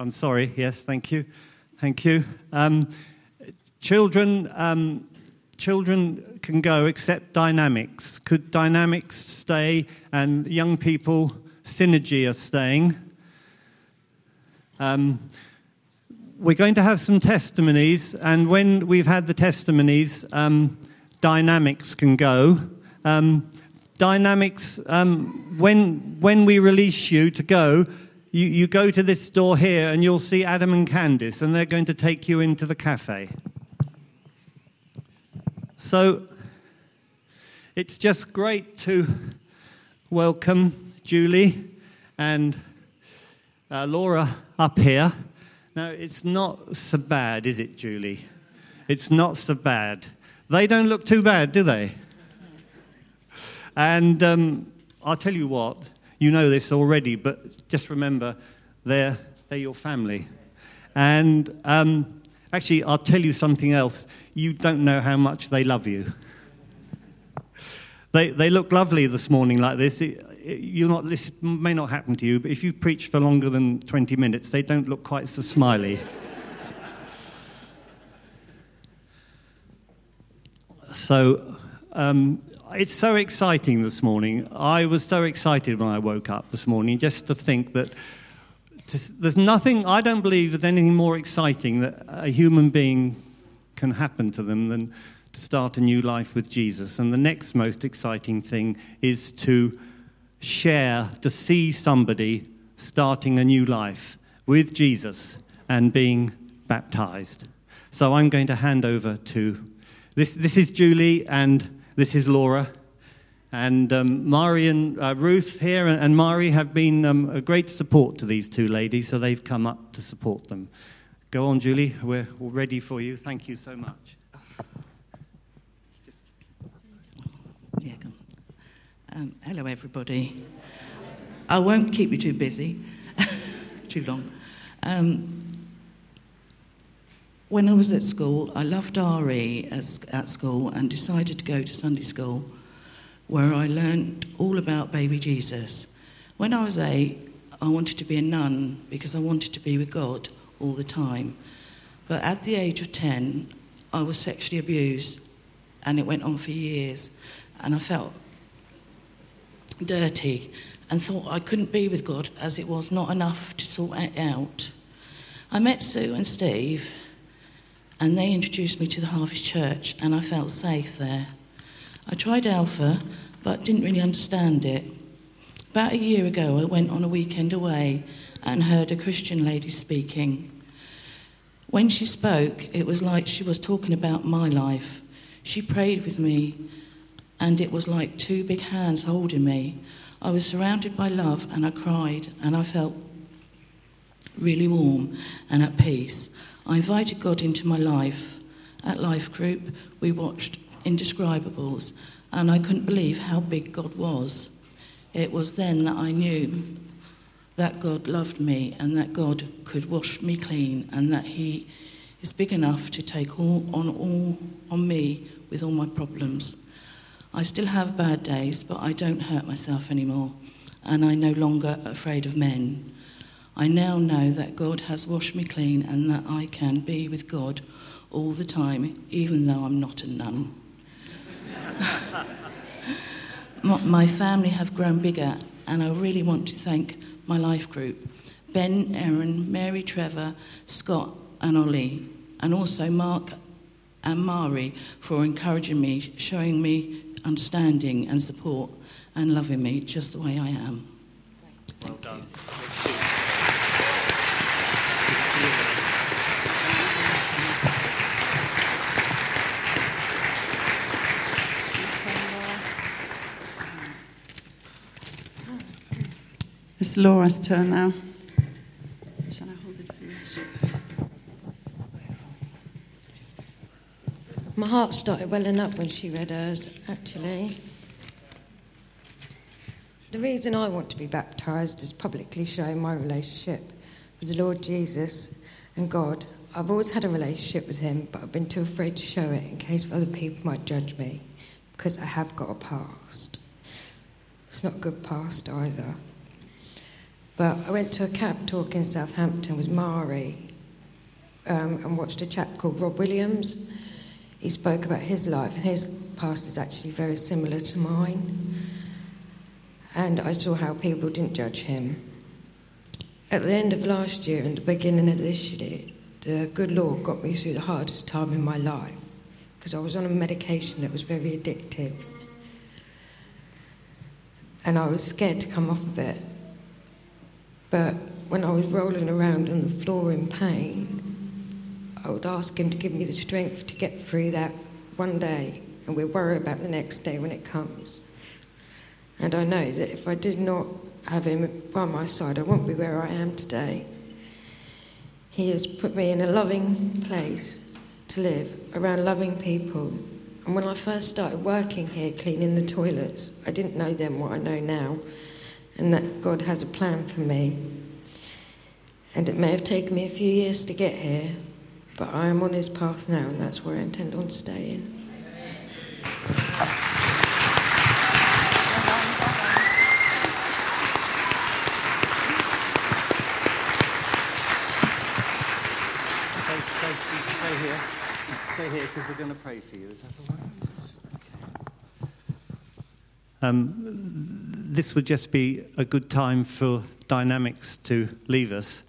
I'm sorry. Yes, thank you. Thank you. Um, children, um, children can go except dynamics. Could dynamics stay and young people, synergy are staying? Um, we're going to have some testimonies, and when we've had the testimonies, um, dynamics can go. Um, dynamics, um, when, when we release you to go, you, you go to this door here and you'll see Adam and Candice, and they're going to take you into the cafe. So it's just great to welcome Julie and uh, Laura up here. Now, it's not so bad, is it, Julie? It's not so bad. They don't look too bad, do they? And um, I'll tell you what, you know this already, but just remember, they're, they're your family. And um, actually, I'll tell you something else. You don't know how much they love you. They, they look lovely this morning like this. It, it, you're not, this may not happen to you, but if you preach for longer than 20 minutes, they don't look quite so smiley. so um, it's so exciting this morning. I was so excited when I woke up this morning just to think that there's nothing, I don't believe there's anything more exciting that a human being can happen to them than to start a new life with Jesus. And the next most exciting thing is to share, to see somebody starting a new life with Jesus and being baptized. So I'm going to hand over to this. This is Julie and this is Laura. And um, Mari and uh, Ruth here and, and Mari have been um, a great support to these two ladies, so they've come up to support them. Go on, Julie. We're all ready for you. Thank you so much. Yeah. Um, hello, everybody. I won't keep you too busy, too long. Um, when I was at school, I loved RE as, at school and decided to go to Sunday school, where I learnt all about baby Jesus. When I was eight, I wanted to be a nun because I wanted to be with God all the time. But at the age of 10, I was sexually abused, and it went on for years. And I felt dirty and thought I couldn't be with God as it was not enough to sort it out. I met Sue and Steve and they introduced me to the Harvest Church, and I felt safe there. I tried Alpha, but didn't really understand it. About a year ago, I went on a weekend away and heard a Christian lady speaking. When she spoke, it was like she was talking about my life. She prayed with me, and it was like two big hands holding me. I was surrounded by love, and I cried, and I felt really warm and at peace. I invited God into my life. At Life Group, we watched Indescribables, and I couldn't believe how big God was. It was then that I knew that God loved me and that God could wash me clean and that He is big enough to take all on all on me with all my problems. I still have bad days, but I don't hurt myself anymore, and I'm no longer afraid of men. I now know that God has washed me clean and that I can be with God all the time, even though I'm not a nun. my family have grown bigger, and I really want to thank my life group Ben, Erin, Mary, Trevor, Scott, and Ollie, and also Mark and Mari for encouraging me, showing me understanding and support, and loving me just the way I am. Well done. It's Laura's turn now. Shall I hold it My heart started welling up when she read hers, actually. The reason I want to be baptised is publicly showing my relationship with the Lord Jesus and God. I've always had a relationship with Him, but I've been too afraid to show it in case other people might judge me because I have got a past. It's not a good past either. But I went to a camp talk in Southampton with Mari um, and watched a chap called Rob Williams. He spoke about his life, and his past is actually very similar to mine. And I saw how people didn't judge him. At the end of last year and the beginning of this year, the good Lord got me through the hardest time in my life because I was on a medication that was very addictive. And I was scared to come off of it. But when I was rolling around on the floor in pain, I would ask Him to give me the strength to get through that one day, and we'll worry about the next day when it comes. And I know that if I did not have Him by my side, I wouldn't be where I am today. He has put me in a loving place to live around loving people. And when I first started working here, cleaning the toilets, I didn't know then what I know now, and that God has a plan for me. And it may have taken me a few years to get here, but I am on His path now, and that's where I intend on staying. Stay, stay, stay here. Stay here because we're going to pray for you. Is that all right? Um, this would just be a good time for dynamics to leave us.